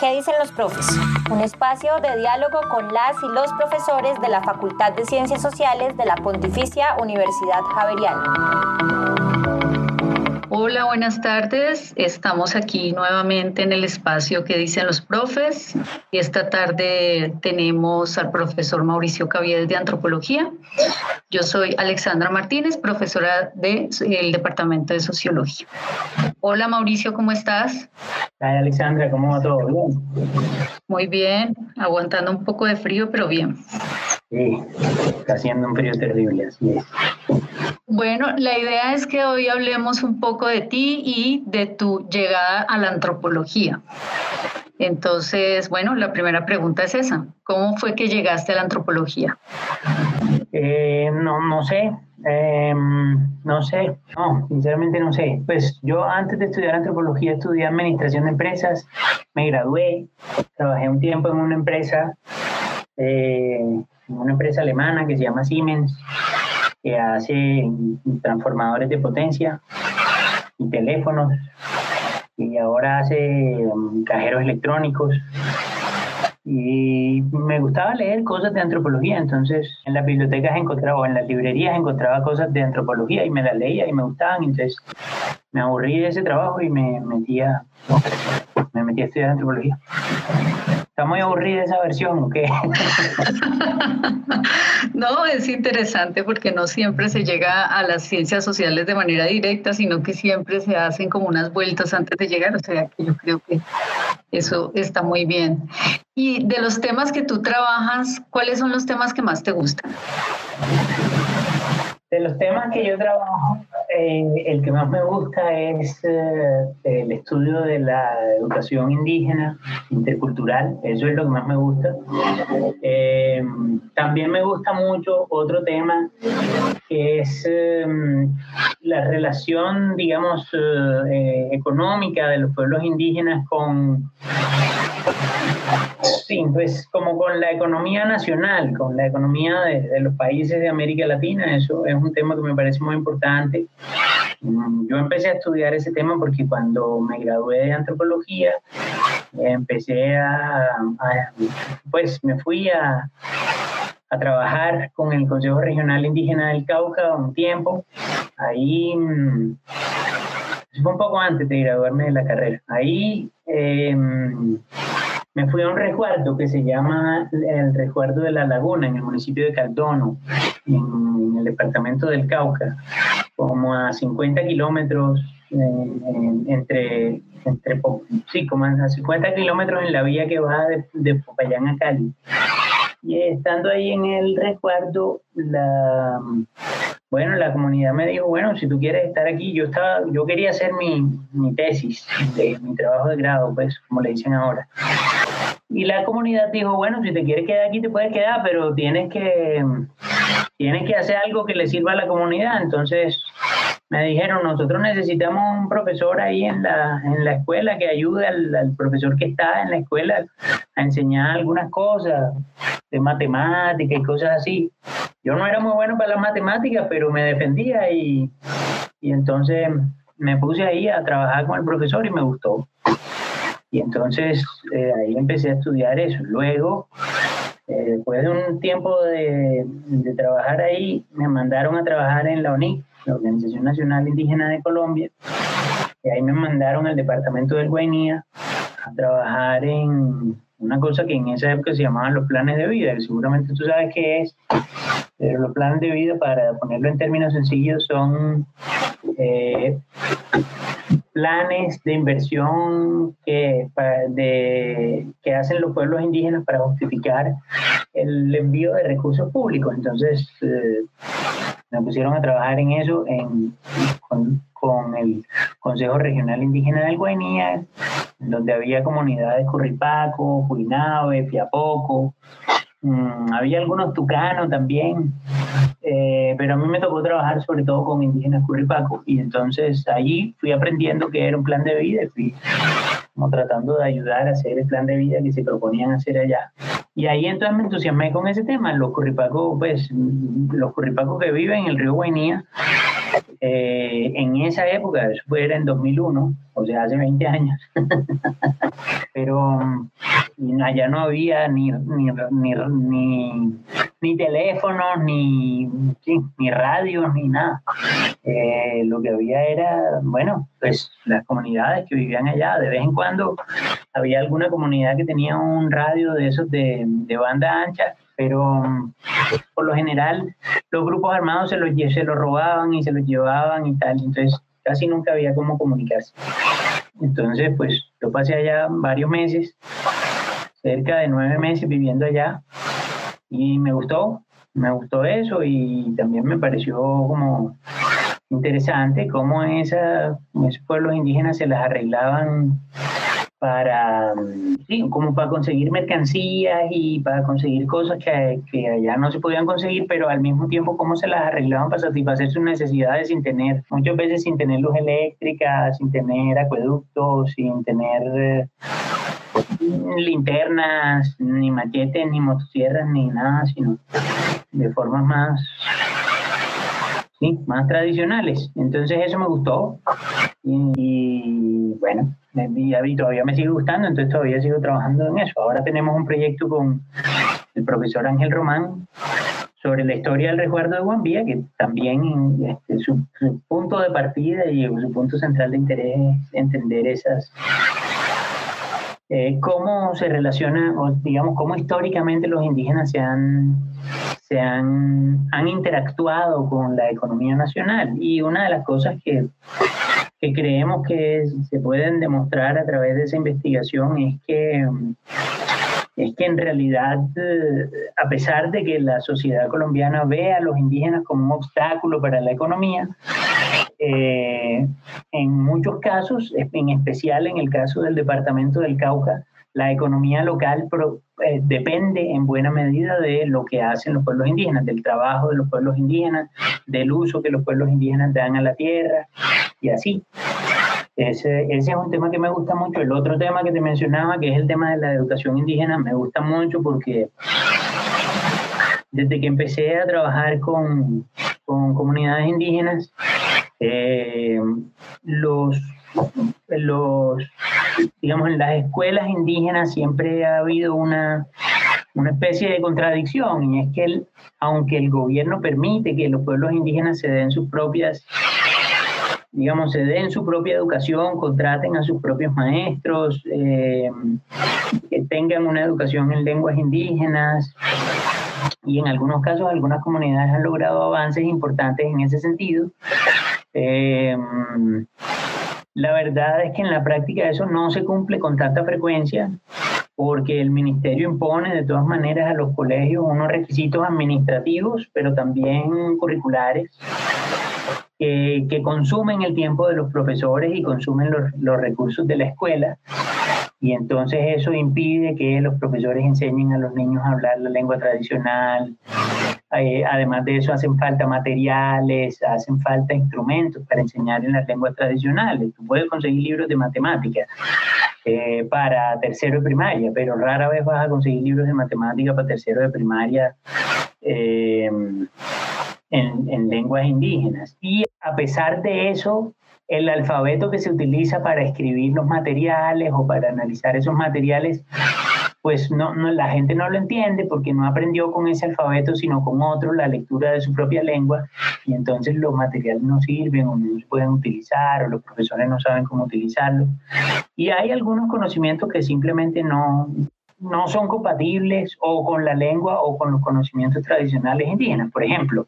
¿Qué dicen los profes? Un espacio de diálogo con las y los profesores de la Facultad de Ciencias Sociales de la Pontificia Universidad Javeriana. Hola, buenas tardes. Estamos aquí nuevamente en el espacio que dicen los profes. Y esta tarde tenemos al profesor Mauricio Caviedes de Antropología. Yo soy Alexandra Martínez, profesora del Departamento de Sociología. Hola Mauricio, ¿cómo estás? Hola Alexandra, ¿cómo va todo? Muy bien, aguantando un poco de frío, pero bien. Sí, está haciendo un frío terrible, así es. Bueno, la idea es que hoy hablemos un poco de ti y de tu llegada a la antropología. Entonces, bueno, la primera pregunta es esa. ¿Cómo fue que llegaste a la antropología? Eh, no, no sé. Em, no sé, no, sinceramente no sé. Pues yo antes de estudiar antropología estudié administración de empresas, me gradué, trabajé un tiempo en una empresa, eh, una empresa alemana que se llama Siemens, que hace transformadores de potencia y teléfonos y ahora hace um, cajeros electrónicos. Y me gustaba leer cosas de antropología, entonces en las bibliotecas encontraba, o en las librerías encontraba cosas de antropología y me las leía y me gustaban, entonces me aburrí de ese trabajo y me metía, me metí a estudiar antropología. Está muy aburrida esa versión, ¿o qué? no, es interesante porque no siempre se llega a las ciencias sociales de manera directa, sino que siempre se hacen como unas vueltas antes de llegar. O sea, que yo creo que eso está muy bien. Y de los temas que tú trabajas, ¿cuáles son los temas que más te gustan? De los temas que yo trabajo, eh, el que más me gusta es eh, el estudio de la educación indígena, intercultural, eso es lo que más me gusta. Eh, también me gusta mucho otro tema que es la relación, digamos, económica de los pueblos indígenas con Sí, pues como con la economía nacional, con la economía de, los países de América Latina, eso es un tema que me parece muy importante. Yo empecé a estudiar ese tema porque cuando me gradué de antropología, empecé a, pues me fui a, a trabajar con el Consejo Regional Indígena del Cauca un tiempo. Ahí mm, fue un poco antes de graduarme de la carrera. Ahí eh, me fui a un resguardo que se llama el resguardo de la Laguna en el municipio de Caldono, en, el departamento del Cauca, como a 50 kilómetros entre, entre, sí, como a 50 kilómetros en la vía que va de, de Popayán a Cali. Y estando ahí en el resguardo, la, bueno, la comunidad me dijo, bueno, si tú quieres estar aquí, yo estaba, yo quería hacer mi, mi tesis, mi trabajo de grado, pues, como le dicen ahora. Y la comunidad dijo, bueno, si te quieres quedar aquí, te puedes quedar, pero tienes que, tienes que hacer algo que le sirva a la comunidad. Entonces me dijeron, nosotros necesitamos un profesor ahí en la, en la escuela que ayude al, al profesor que está en la escuela a enseñar algunas cosas de matemática y cosas así. Yo no era muy bueno para las matemáticas, pero me defendía y, y entonces me puse ahí a trabajar con el profesor y me gustó. Y entonces eh, ahí empecé a estudiar eso. Luego, eh, después de un tiempo de, de, trabajar ahí, me mandaron a trabajar en la ONIC, la Organización Nacional Indígena de Colombia. Y ahí me mandaron al departamento del Guainía a trabajar en una cosa que en esa época se llamaban los planes de vida, que seguramente tú sabes qué es, pero los planes de vida, para ponerlo en términos sencillos, son eh, planes de inversión que, de, que hacen los pueblos indígenas para justificar el envío de recursos públicos. Entonces, eh, me pusieron a trabajar en eso en, con, el Consejo Regional Indígena del Guainía, donde había comunidades Curripaco, Juinabe, Fiapoco, Mm, había algunos tucanos también, eh, pero a mí me tocó trabajar sobre todo con indígenas curripaco y entonces allí fui aprendiendo que era un plan de vida y fui como tratando de ayudar a hacer el plan de vida que se proponían hacer allá. Y ahí entonces me entusiasmé con ese tema. Los curripacos, pues, los curripacos que viven en el río Guainía, eh, en esa época, eso fue en 2001, o sea, hace 20 años. Pero mm, allá no había ni, ni, ni, ni, teléfonos, ni, ni radios, ni nada. Eh, lo que había era, bueno, pues las comunidades que vivían allá, de vez en cuando había alguna comunidad que tenía un radio de esos de, de banda ancha pero mm, por lo general los grupos armados se los, se los robaban y se los llevaban y tal, entonces casi nunca había cómo comunicarse. Entonces, pues yo pasé allá varios meses, cerca de nueve meses viviendo allá, y me gustó, me gustó eso y también me pareció como interesante cómo esa, esos pueblos indígenas se las arreglaban para, sí, como para conseguir mercancías y para conseguir cosas que, que, allá no se podían conseguir, pero al mismo tiempo cómo se las arreglaban para satisfacer sus necesidades sin tener, muchas veces sin tener luz eléctrica, sin tener acueductos, sin tener eh, linternas, ni machetes, ni motosierras, ni nada, sino de formas más sí, más tradicionales. Entonces eso me gustó y, bueno, y todavía me sigue gustando, entonces todavía sigo trabajando en eso. Ahora tenemos un proyecto con el profesor Ángel Román sobre la historia del resguardo de Guambía, que también este, su, punto de partida y su punto central de interés es entender esas, eh, cómo se relaciona, o digamos, cómo históricamente los indígenas se han, se han, han interactuado con la economía nacional. Y una de las cosas que que creemos que se pueden demostrar a través de esa investigación es que es que en realidad, eh, a pesar de que la sociedad colombiana ve a los indígenas como un obstáculo para la economía, eh, en muchos casos, en especial en el caso del departamento del Cauca, la economía local eh, depende en buena medida de lo que hacen los pueblos indígenas, del trabajo de los pueblos indígenas, del uso que los pueblos indígenas dan a la tierra y así. Ese, ese, es un tema que me gusta mucho. El otro tema que te mencionaba, que es el tema de la educación indígena, me gusta mucho porque desde que empecé a trabajar con, con comunidades indígenas, eh, los, los, digamos, en las escuelas indígenas siempre ha habido una, una especie de contradicción y es que el, aunque el gobierno permite que los pueblos indígenas se den sus propias digamos, se den su propia educación, contraten a sus propios maestros, eh, que tengan una educación en lenguas indígenas. Y en algunos casos, algunas comunidades han logrado avances importantes en ese sentido. Eh, la verdad es que en la práctica eso no se cumple con tanta frecuencia porque el ministerio impone de todas maneras a los colegios unos requisitos administrativos, pero también curriculares, que, consumen el tiempo de los profesores y consumen los, los recursos de la escuela. Y entonces eso impide que los profesores enseñen a los niños a hablar la lengua tradicional. Eh, además de eso hacen falta materiales, hacen falta instrumentos para enseñar en las lenguas tradicionales. Tú puedes conseguir libros de matemáticas eh, para tercero de primaria, pero rara vez vas a conseguir libros de matemáticas para tercero de primaria. Eh, en, lenguas indígenas. Y a pesar de eso, el alfabeto que se utiliza para escribir los materiales o para analizar esos materiales, pues no, la gente no lo entiende porque no aprendió con ese alfabeto, sino con otro, la lectura de su propia lengua, y entonces los materiales no sirven o no se pueden utilizar, o los profesores no saben cómo utilizarlos. Y hay algunos conocimientos que simplemente no, no son compatibles o con la lengua o con los conocimientos tradicionales indígenas. Por ejemplo,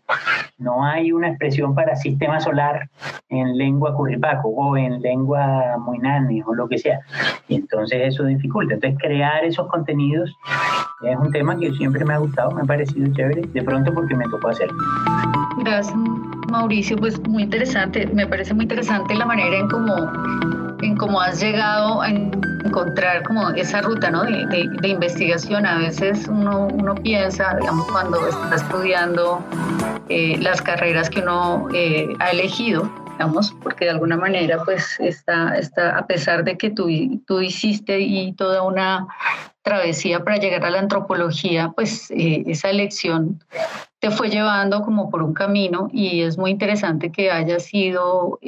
no hay una expresión para sistema solar en lengua curripaco o en lengua muinani o lo que sea. Y entonces eso dificulta. Entonces crear esos contenidos es un tema que siempre me ha gustado, me ha parecido chévere, de pronto porque me tocó hacerlo. Gracias, Mauricio. Pues muy interesante, me parece muy interesante la manera en cómo, en cómo has llegado a encontrar como esa ruta ¿no? de, investigación. A veces uno, uno, piensa, digamos, cuando está estudiando eh, las carreras que uno eh, ha elegido, digamos, porque de alguna manera, pues, está, está a pesar de que tú, tú hiciste y toda una travesía para llegar a la antropología, pues eh, esa elección te fue llevando como por un camino y es muy interesante que haya sido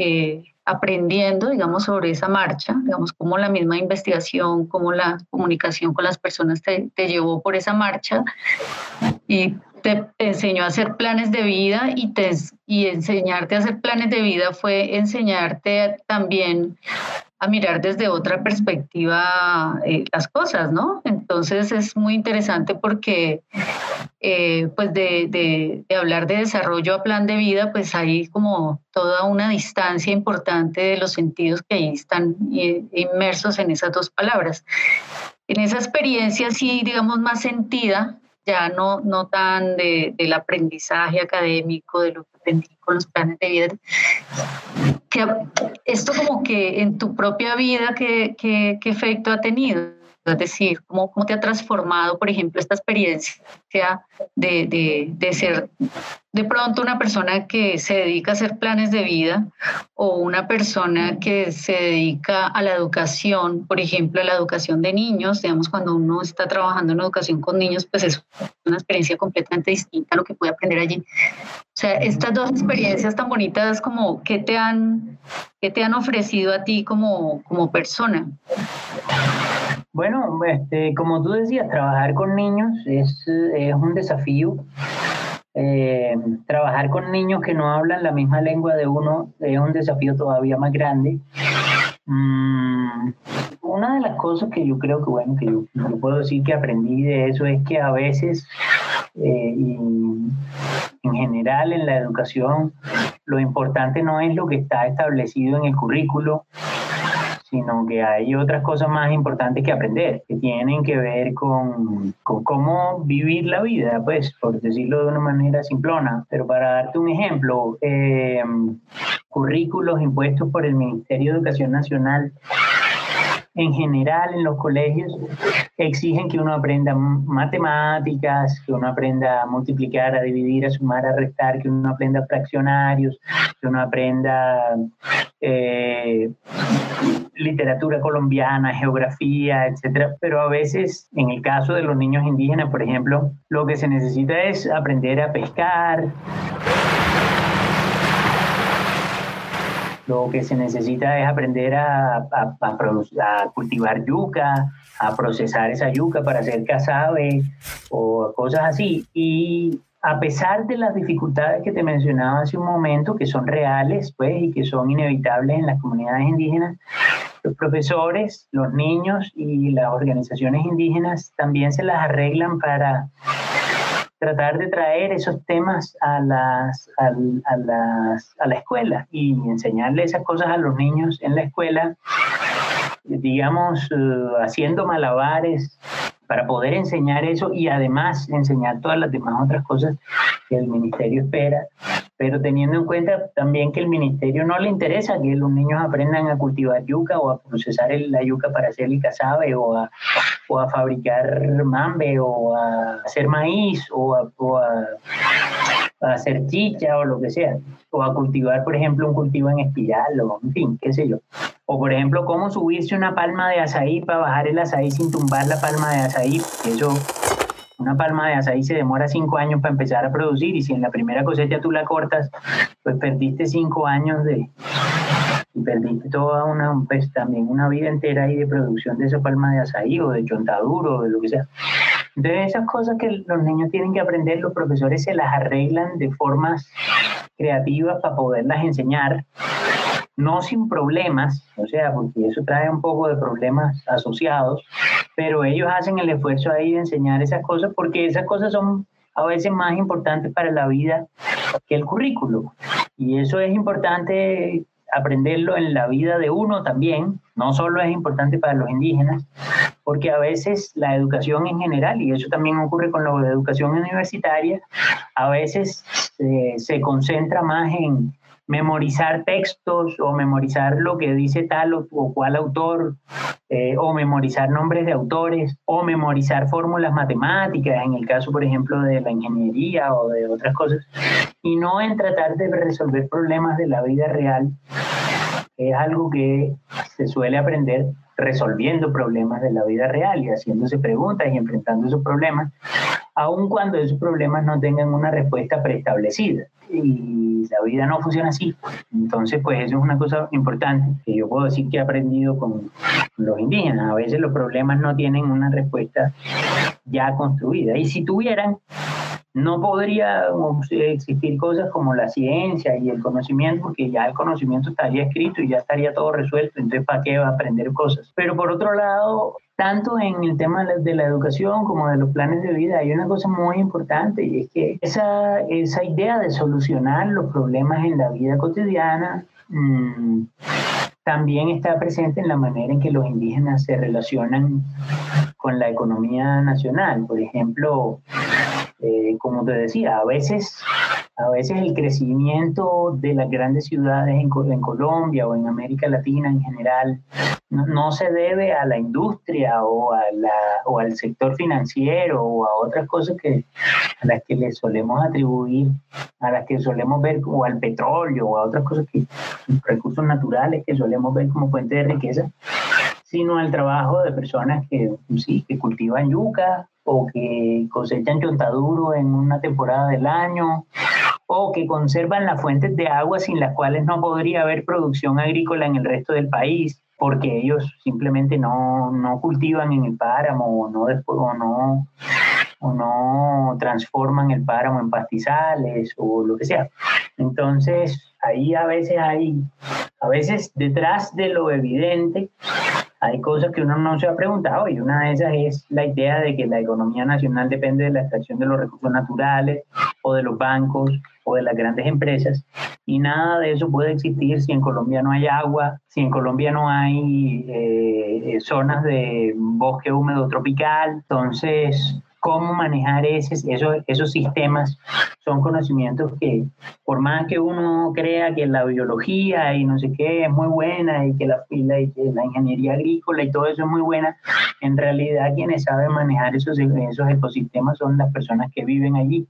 aprendiendo, digamos, sobre esa marcha, digamos, cómo la misma investigación, cómo la comunicación con las personas te, te llevó por esa marcha y te enseñó a hacer planes de vida y, te, y enseñarte a hacer planes de vida fue enseñarte también a mirar desde otra perspectiva eh, las cosas, ¿no? Entonces es muy interesante porque, eh, pues de, hablar de desarrollo a plan de vida, pues hay como toda una distancia importante de los sentidos que ahí están eh, inmersos en esas dos palabras. En esa experiencia, sí, digamos, más sentida, ya no, no tan de, del aprendizaje académico, de lo que aprendí con los planes de vida, que esto como que en tu propia vida, ¿qué, qué, qué efecto ha tenido? Es decir, ¿cómo, ¿cómo, te ha transformado, por ejemplo, esta experiencia de, de, de, ser de pronto una persona que se dedica a hacer planes de vida o una persona que se dedica a la educación, por ejemplo, a la educación de niños? Digamos, cuando uno está trabajando en educación con niños, pues es una experiencia completamente distinta a lo que puede aprender allí. O sea, estas dos experiencias tan bonitas como ¿qué te han, qué te han ofrecido a ti como, como persona? Bueno, este, como tú decías, trabajar con niños es, es un desafío. Eh, trabajar con niños que no hablan la misma lengua de uno es un desafío todavía más grande. Mm, una de las cosas que yo creo que, bueno, que yo, puedo decir que aprendí de eso es que a veces, eh, y en general en la educación, lo importante no es lo que está establecido en el currículo, sino que hay otras cosas más importantes que aprender, que tienen que ver con, con, cómo vivir la vida, pues, por decirlo de una manera simplona. Pero para darte un ejemplo, eh, currículos impuestos por el Ministerio de Educación Nacional en general en los colegios exigen que uno aprenda matemáticas, que uno aprenda a multiplicar, a dividir, a sumar, a restar, que uno aprenda fraccionarios, que uno aprenda eh, literatura colombiana, geografía, etcétera. Pero a veces, en el caso de los niños indígenas, por ejemplo, lo que se necesita es aprender a pescar, lo que se necesita es aprender a, cultivar yuca, a procesar esa yuca para hacer casabe o cosas así. Y a pesar de las dificultades que te mencionaba hace un momento, que son reales pues, y que son inevitables en las comunidades indígenas, los profesores, los niños y las organizaciones indígenas también se las arreglan para tratar de traer esos temas a, las, a, a, las, a la escuela y enseñarle esas cosas a los niños en la escuela, digamos, uh, haciendo malabares para poder enseñar eso y además enseñar todas las demás otras cosas que el ministerio espera, pero teniendo en cuenta también que el ministerio no le interesa que los niños aprendan a cultivar yuca o a procesar la yuca para hacer el casabe o a, o a fabricar mambe o a hacer maíz o a, o a a hacer chicha o lo que sea, o a cultivar, por ejemplo, un cultivo en espiral, o en fin, qué sé yo. O por ejemplo, cómo subirse una palma de azaí para bajar el azaí sin tumbar la palma de azaí. Eso, una palma de azaí se demora cinco años para empezar a producir y si en la primera cosecha tú la cortas, pues perdiste cinco años de... Y perdiste toda una, pues también una vida entera ahí de producción de esa palma de azaí o de chontaduro o de lo que sea. Entonces esas cosas que los niños tienen que aprender, los profesores se las arreglan de formas creativas para poderlas enseñar no sin problemas, o sea, porque eso trae un poco de problemas asociados, pero ellos hacen el esfuerzo ahí de enseñar esas cosas porque esas cosas son a veces más importantes para la vida que el currículo. Y eso es importante aprenderlo en la vida de uno también, no solo es importante para los indígenas, porque a veces la educación en general, y eso también ocurre con la educación universitaria, a veces se, se concentra más en, memorizar textos o memorizar lo que dice tal o, cual autor, eh, o memorizar nombres de autores, o memorizar fórmulas matemáticas, en el caso, por ejemplo, de la ingeniería o de otras cosas, y no en tratar de resolver problemas de la vida real, es algo que se suele aprender resolviendo problemas de la vida real y haciéndose preguntas y enfrentando esos problemas aun cuando esos problemas no tengan una respuesta preestablecida. Y la vida no funciona así. Entonces, pues eso es una cosa importante que yo puedo decir que he aprendido con los indígenas. A veces los problemas no tienen una respuesta ya construida. Y si tuvieran, no podría existir cosas como la ciencia y el conocimiento, porque ya el conocimiento estaría escrito y ya estaría todo resuelto, entonces ¿para qué va a aprender cosas? Pero por otro lado, tanto en el tema de la educación como de los planes de vida, hay una cosa muy importante y es que esa, esa idea de solucionar los problemas en la vida cotidiana mmm, también está presente en la manera en que los indígenas se relacionan con la economía nacional. Por ejemplo, eh, como te decía, a veces, a veces el crecimiento de las grandes ciudades en, Colombia o en América Latina en general no, se debe a la industria o, a la, o al sector financiero o a otras cosas que, a las que le solemos atribuir, a las que solemos ver, o al petróleo o a otras cosas que, recursos naturales que solemos ver como fuente de riqueza, sino al trabajo de personas que, sí, que cultivan yuca o que cosechan chontaduro en una temporada del año o que conservan las fuentes de agua sin las cuales no podría haber producción agrícola en el resto del país porque ellos simplemente no, no cultivan en el páramo o no, o no, o no transforman el páramo en pastizales o lo que sea. Entonces, ahí a veces hay, a veces detrás de lo evidente, hay cosas que uno no se ha preguntado y una de esas es la idea de que la economía nacional depende de la extracción de los recursos naturales o de los bancos o de las grandes empresas y nada de eso puede existir si en Colombia no hay agua, si en Colombia no hay eh, zonas de bosque húmedo tropical. Entonces, cómo manejar ese, esos, esos sistemas son conocimientos que por más que uno crea que la biología y no sé qué es muy buena y que la, fila y que la ingeniería agrícola y todo eso es muy buena, en realidad quienes saben manejar esos, esos ecosistemas son las personas que viven allí.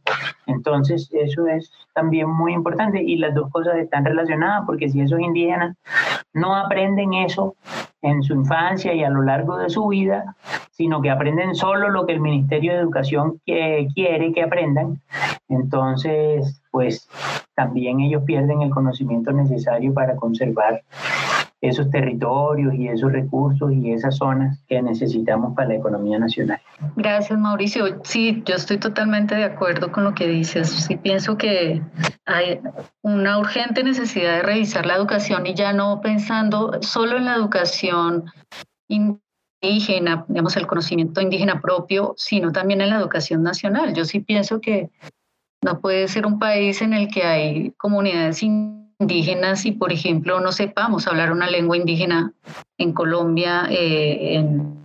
Entonces eso es también muy importante y las dos cosas están relacionadas porque si esos indígenas no aprenden eso, en su infancia y a lo largo de su vida, sino que aprenden solo lo que el Ministerio de Educación quiere que aprendan. Entonces, pues también ellos pierden el conocimiento necesario para conservar esos territorios y esos recursos y esas zonas que necesitamos para la economía nacional. Gracias, Mauricio. Sí, yo estoy totalmente de acuerdo con lo que dices. Sí, pienso que hay una urgente necesidad de revisar la educación y ya no pensando solo en la educación indígena, digamos, el conocimiento indígena propio, sino también en la educación nacional. Yo sí pienso que no puede ser un país en el que hay comunidades indígenas y, por ejemplo, no sepamos hablar una lengua indígena en Colombia, eh, en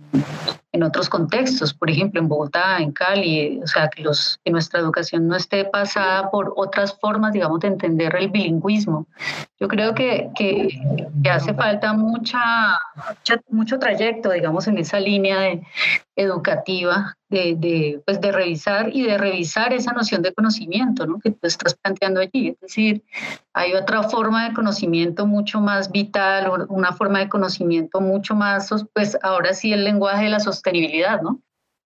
en otros contextos, por ejemplo en Bogotá, en Cali, o sea, que, los, que nuestra educación no esté pasada por otras formas, digamos, de entender el bilingüismo. Yo creo que, que, hace falta mucha, mucho trayecto, digamos, en esa línea de, educativa de, de, pues de revisar y de revisar esa noción de conocimiento ¿no? que tú estás planteando allí. Es decir, hay otra forma de conocimiento mucho más vital, una forma de conocimiento mucho más, pues ahora sí el lenguaje de la sostenibilidad ¿no?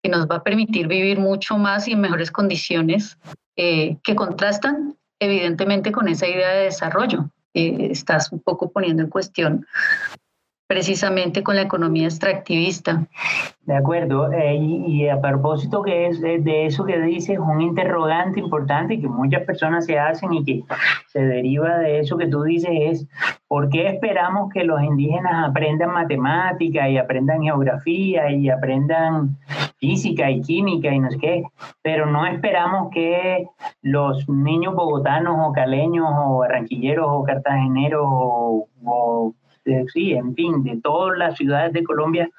que nos va a permitir vivir mucho más y en mejores condiciones eh, que contrastan evidentemente con esa idea de desarrollo que estás un poco poniendo en cuestión precisamente con la economía extractivista. De acuerdo, eh, y, a propósito que es de eso que dices, un interrogante importante que muchas personas se hacen y que se deriva de eso que tú dices es, ¿por qué esperamos que los indígenas aprendan matemática y aprendan geografía y aprendan física y química y no sé qué? Pero no esperamos que los niños bogotanos o caleños o barranquilleros o cartageneros o sí, en fin, de todas las ciudades de Colombia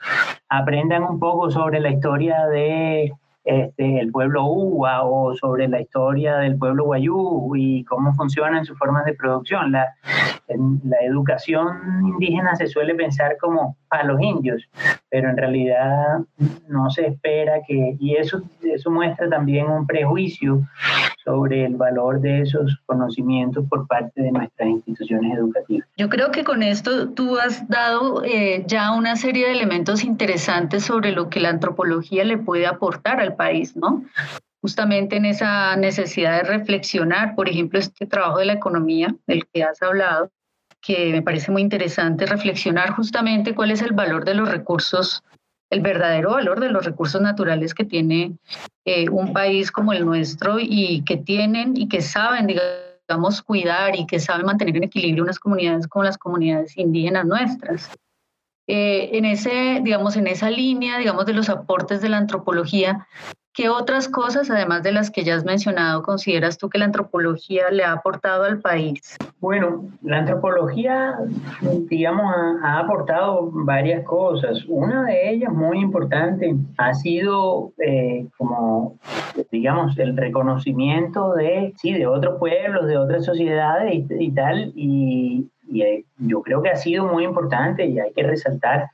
aprendan un poco sobre la historia de este, el pueblo Uwa o sobre la historia del pueblo Guayú y cómo funcionan sus formas de producción. La, la educación indígena se suele pensar como a los indios, pero en realidad no se espera que, y eso, eso muestra también un prejuicio sobre el valor de esos conocimientos por parte de nuestras instituciones educativas. Yo creo que con esto tú has dado eh, ya una serie de elementos interesantes sobre lo que la antropología le puede aportar al país, ¿no? justamente en esa necesidad de reflexionar, por ejemplo, este trabajo de la economía del que has hablado, que me parece muy interesante reflexionar justamente cuál es el valor de los recursos, el verdadero valor de los recursos naturales que tiene eh, un país como el nuestro y que tienen y que saben, digamos, cuidar y que saben mantener en equilibrio unas comunidades como las comunidades indígenas nuestras. Eh, en ese, digamos, en esa línea, digamos, de los aportes de la antropología, ¿qué otras cosas, además de las que ya has mencionado, consideras tú que la antropología le ha aportado al país? Bueno, la antropología, digamos, ha, aportado varias cosas. Una de ellas muy importante ha sido eh, como, digamos, el reconocimiento de, sí, de otros pueblos, de otras sociedades y, y tal, y, y eh, yo creo que ha sido muy importante y hay que resaltar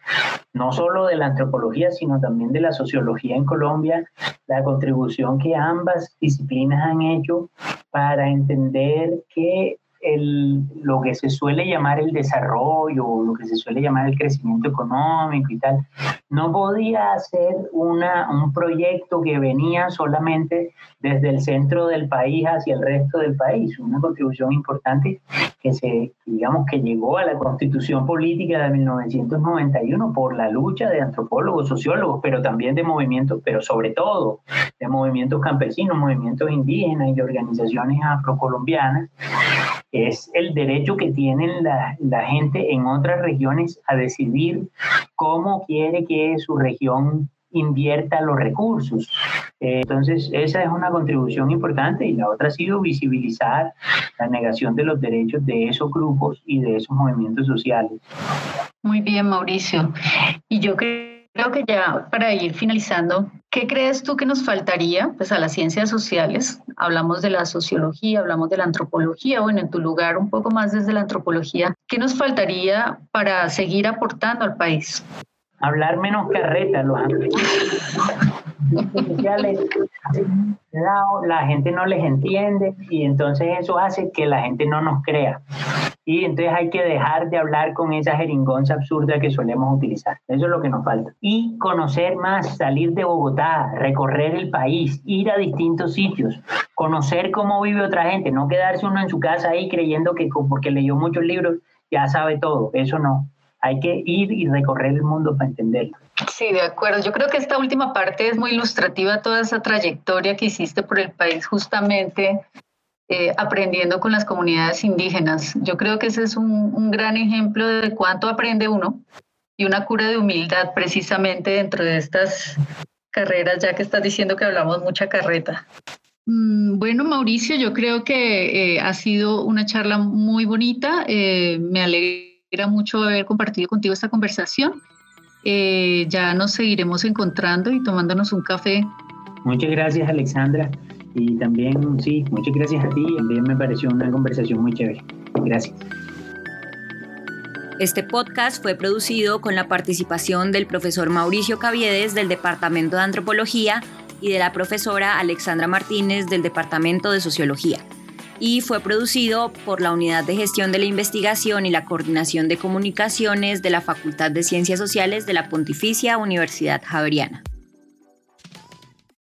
no solo de la antropología, sino también de la sociología en Colombia, la contribución que ambas disciplinas han hecho para entender que el, lo que se suele llamar el desarrollo, lo que se suele llamar el crecimiento económico y tal, no podía ser una, un proyecto que venía solamente desde el centro del país hacia el resto del país, una contribución importante que se, digamos, que llegó a la constitución política de 1991 por la lucha de antropólogos, sociólogos, pero también de movimientos, pero sobre todo de movimientos campesinos, movimientos indígenas y organizaciones afrocolombianas es el derecho que tienen la, la, gente en otras regiones a decidir cómo quiere que su región invierta los recursos. Eh, entonces, esa es una contribución importante y la otra ha sido visibilizar la negación de los derechos de esos grupos y de esos movimientos sociales. Muy bien, Mauricio. Y yo creo que ya para ir finalizando, ¿qué crees tú que nos faltaría pues, a las ciencias sociales? Hablamos de la sociología, hablamos de la antropología, bueno, en tu lugar un poco más desde la antropología, ¿qué nos faltaría para seguir aportando al país? hablar menos carreta, los la gente no les entiende y entonces eso hace que la gente no nos crea. Y entonces hay que dejar de hablar con esa jeringonza absurda que solemos utilizar. Eso es lo que nos falta. Y conocer más, salir de Bogotá, recorrer el país, ir a distintos sitios, conocer cómo vive otra gente, no quedarse uno en su casa ahí creyendo que porque leyó muchos libros ya sabe todo. Eso no hay que ir y recorrer el mundo para entenderlo. Sí, de acuerdo. Yo creo que esta última parte es muy ilustrativa, toda esa trayectoria que hiciste por el país justamente eh, aprendiendo con las comunidades indígenas. Yo creo que ese es un, un gran ejemplo de cuánto aprende uno y una cura de humildad precisamente dentro de estas carreras, ya que estás diciendo que hablamos mucha carreta. Mm, bueno, Mauricio, yo creo que eh, ha sido una charla muy bonita. Eh, me alegra alegra mucho haber compartido contigo esta conversación. Eh, ya nos seguiremos encontrando y tomándonos un café. Muchas gracias, Alexandra. Y también, sí, muchas gracias a ti. También me pareció una conversación muy chévere. Gracias. Este podcast fue producido con la participación del profesor Mauricio Caviedes del Departamento de Antropología y de la profesora Alexandra Martínez del Departamento de Sociología y fue producido por la Unidad de Gestión de la Investigación y la Coordinación de Comunicaciones de la Facultad de Ciencias Sociales de la Pontificia Universidad Javeriana.